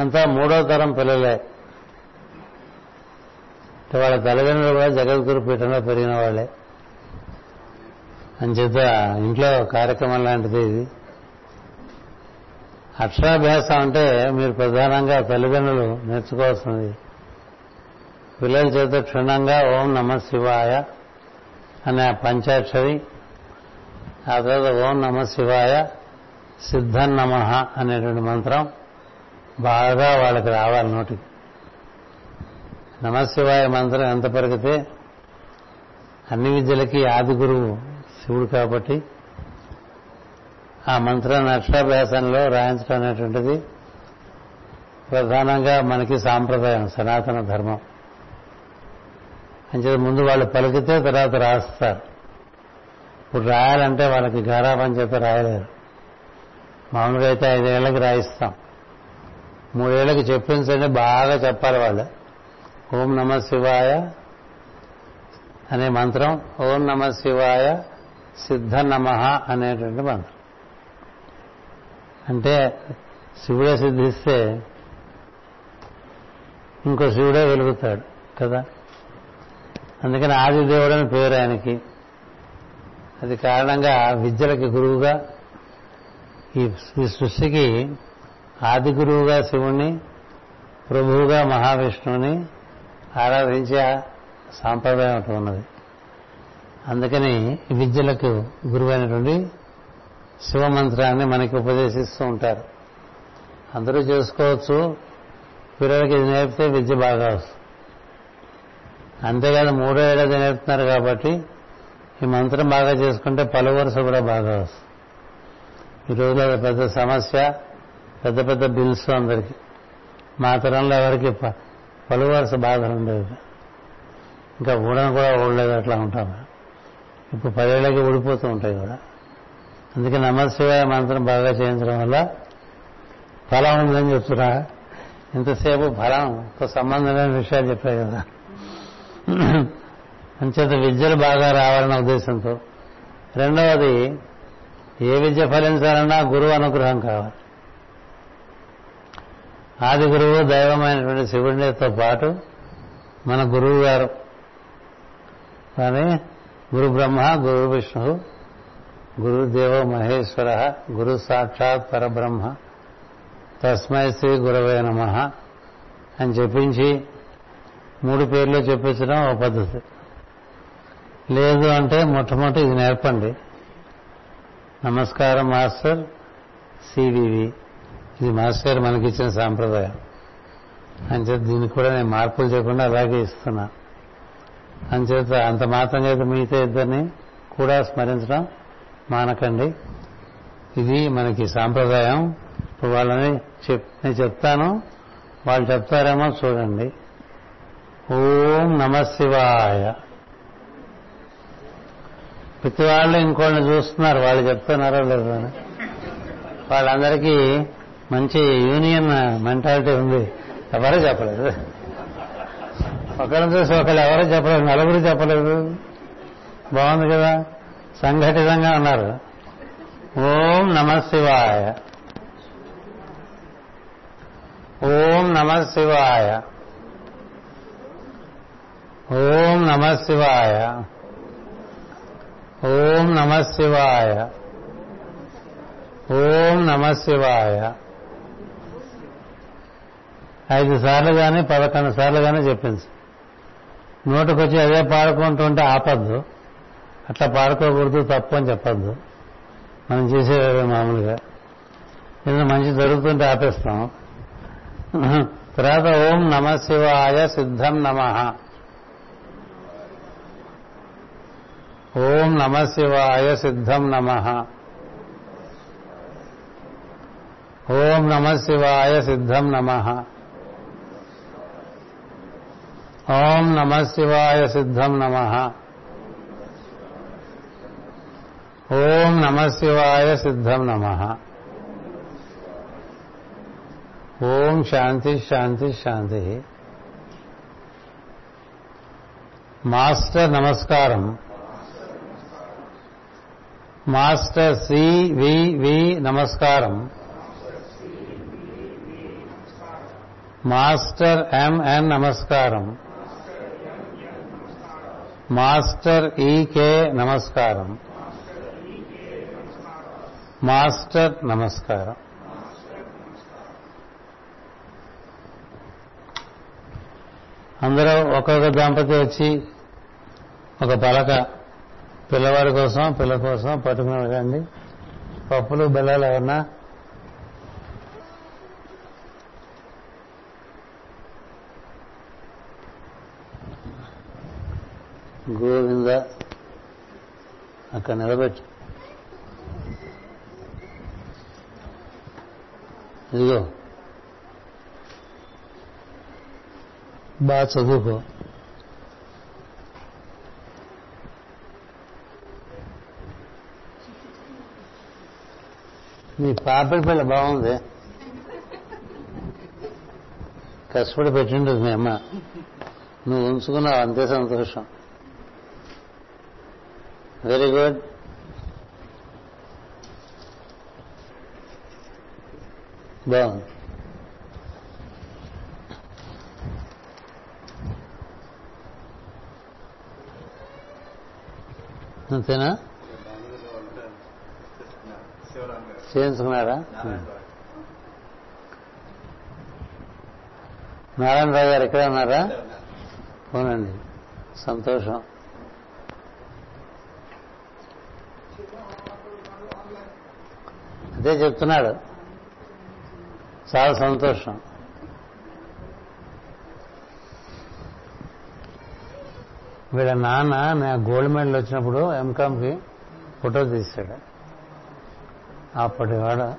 అంతా మూడో తరం పిల్లలే. వాళ్ళ తల్లిదండ్రులు కూడా జగద్గురు పీఠంలో పెరిగిన వాళ్ళే. అని చేత ఇంట్లో కార్యక్రమం లాంటిది ఇది. అక్షరాభ్యాసం అంటే మీరు ప్రధానంగా తల్లిదండ్రులు నేర్చుకోవాల్సింది పిల్లల చేత క్షుణ్ణంగా ఓం నమ శివాయ అనే పంచాక్షరి ఆ తర్వాత ఓం నమ శివాయ సిద్ధం నమ అనేటువంటి మంత్రం బాగా వాళ్ళకి రావాలి నోటికి నమశివాయ మంత్రం ఎంత పెరిగితే అన్ని విద్యలకి ఆది గురువు శివుడు కాబట్టి ఆ మంత్రాన్ని అక్షరాభ్యాసంలో రాయించడం అనేటువంటిది ప్రధానంగా మనకి సాంప్రదాయం సనాతన ధర్మం. అంచేది ముందు వాళ్ళు పలికితే తర్వాత రాస్తారు. ఇప్పుడు రాయాలంటే వాళ్ళకి గారాబం చేత రాయలేరు. మామూలుగా అయితే ఐదేళ్ళకి రాయిస్తాం. మూడేళ్ళకి చెప్పించండి బాగా చెప్పాలి వాళ్ళు. ఓం నమ శివాయ అనే మంత్రం ఓం నమ శివాయ సిద్ధ నమ అనేటువంటి మంత్రం. అంటే శివుడే సిద్ధిస్తే ఇంకో శివుడే వెలుగుతాడు కదా. అందుకని ఆదిదేవుడు అని పేరు ఆయనకి. అది కారణంగా విద్యలకి గురువుగా ఈ సృష్టికి ఆది గురువుగా శివుణ్ణి ప్రభువుగా మహావిష్ణువుని ఆరాధించే సాంప్రదాయం ఒకటి ఉన్నది. అందుకని విద్యలకు గురువైనటువంటి శివమంత్రాన్ని మనకి ఉపదేశిస్తూ ఉంటారు. అందరూ చేసుకోవచ్చు. పిల్లలకి ఇది నేర్పితే విద్య బాగా వస్తుంది. అంతేకాదు మూడో ఏడాది నేర్పుతున్నారు కాబట్టి ఈ మంత్రం బాగా చేసుకుంటే పలు వరుస కూడా బాగా వస్తుంది. ఈ రోజులో అది పెద్ద సమస్య. పెద్ద పెద్ద బిల్స్ అందరికీ. మా తరంలో ఎవరికి పలు వరుస బాధలు ఉండేది ఇంకా ఊడను కూడా ఊడలేదు అట్లా ఉంటాము. ఇప్పుడు పదేళ్ళకి ఊడిపోతూ ఉంటాయి కూడా. అందుకే నమశివాయ మంత్రం బాగా చేయించడం వల్ల ఫలం ఉందని చెప్తున్నా. ఇంతసేపు ఫలంతో సంబంధం లేని విషయాలు చెప్పాయి కదా. అంచేత విద్యలు బాగా రావాలన్న ఉద్దేశంతో. రెండవది ఏ విద్య ఫలించాలన్నా గురువు అనుగ్రహం కావాలి. ఆది గురువు దైవమైనటువంటి శివుడితో పాటు మన గురువు గారు కానీ గురు బ్రహ్మ గురు విష్ణు గురుదేవ మహేశ్వర గురు సాక్షాత్ పరబ్రహ్మ తస్మై శ్రీ గురవే నమ అని చెప్పించి మూడు పేర్లు చెప్పించడం ఒక పద్ధతి. లేదు అంటే మొట్టమొదటి ఇది నేర్పండి. నమస్కారం మాస్టర్ సివివి ఇది మాస్టర్ మనకిచ్చిన సాంప్రదాయం. అంచేత దీనికి కూడా నేను మార్పులు చేయకుండా అలాగే ఇస్తున్నా. అంచేత అంత మాత్రం చేత మిగతా ఇద్దరిని కూడా స్మరించడం మానకండి. ఇది మనకి సాంప్రదాయం. ఇప్పుడు వాళ్ళని చెప్ నేను చెప్తాను. వాళ్ళు చెప్తారేమో చూడండి. ఓం నమ శివాయ. ప్రతి వాళ్ళు ఇంకోళ్ళని చూస్తున్నారు. వాళ్ళు చెప్తున్నారో లేదో అని. వాళ్ళందరికీ మంచి యూనియన్ మెంటాలిటీ ఉంది. ఎవరు చెప్పలేదు. ఒకరిని చూసి ఒకరు ఎవరు చెప్పలేదు నలుగురు చెప్పలేదు. బాగుంది కదా? సంఘటితంగా ఉన్నారు. ఓం నమ శివాయ. ఓం నమ శివాయ. ఓం నమ శివాయ. ఓం నమ శివాయ. ఓం నమ శివాయ. ఐదు సార్లు కానీ పదకొండు సార్లు కానీ చెప్పింది. నోటికొచ్చి అదే పాడుకుంటుంటే ఆపద్దు. అట్లా పాడుకోకూడదు తప్పు అని చెప్పద్దు. మనం చేసేది మామూలుగా. ఏదైనా మంచి జరుగుతుంటే ఆపేస్తాం. తర్వాత ఓం నమ శివాయ సిద్ధం నమ. ఓం నమ శివాయ సిద్ధం నమ. ఓం నమ శివాయ సిద్ధం నమ. ఓం నమ శివాయ సిద్ధం నమ. ఓం నమ శివాయ సిద్ధం నమ. ఓం శాంతి శాంతి శాంతి. మాస్టర్ నమస్కారం. మాస్టర్ సి వి వి నమస్కారం. మాస్టర్ ఎంఎన్ నమస్కారం. మాస్టర్ ఈకే నమస్కారం. మాస్టర్ నమస్కారం. అందరూ ఒక్కొక్క దంపతి వచ్చి ఒక పలక పిల్లవాడి కోసం పిల్ల కోసం పట్టుకుని వెళ్ళండి పప్పులు బెల్లాలు ఎవరన్నా గోవింద అక్కడ నిలబెట్టు. ఇదిగో. బాగా చదువుకో. నీ పాపిడి పిల్ల బాగుంది. కష్టపడి పెట్టిండదు మీ అమ్మ. నువ్వు ఉంచుకున్నావు అంతే సంతోషం. Very good. బాగుంది. అంతేనా? చేయించుకున్నారా? నారాయణరావు గారు ఎక్కడ ఉన్నారా అవునండి సంతోషం. అదే చెప్తున్నాడు. చాలా సంతోషం. వీళ్ళ నాన్న నా గోల్డ్ మెడల్ వచ్చినప్పుడు ఎంకామ్కి ఫోటో తీశాడు. అప్పటి వాడు.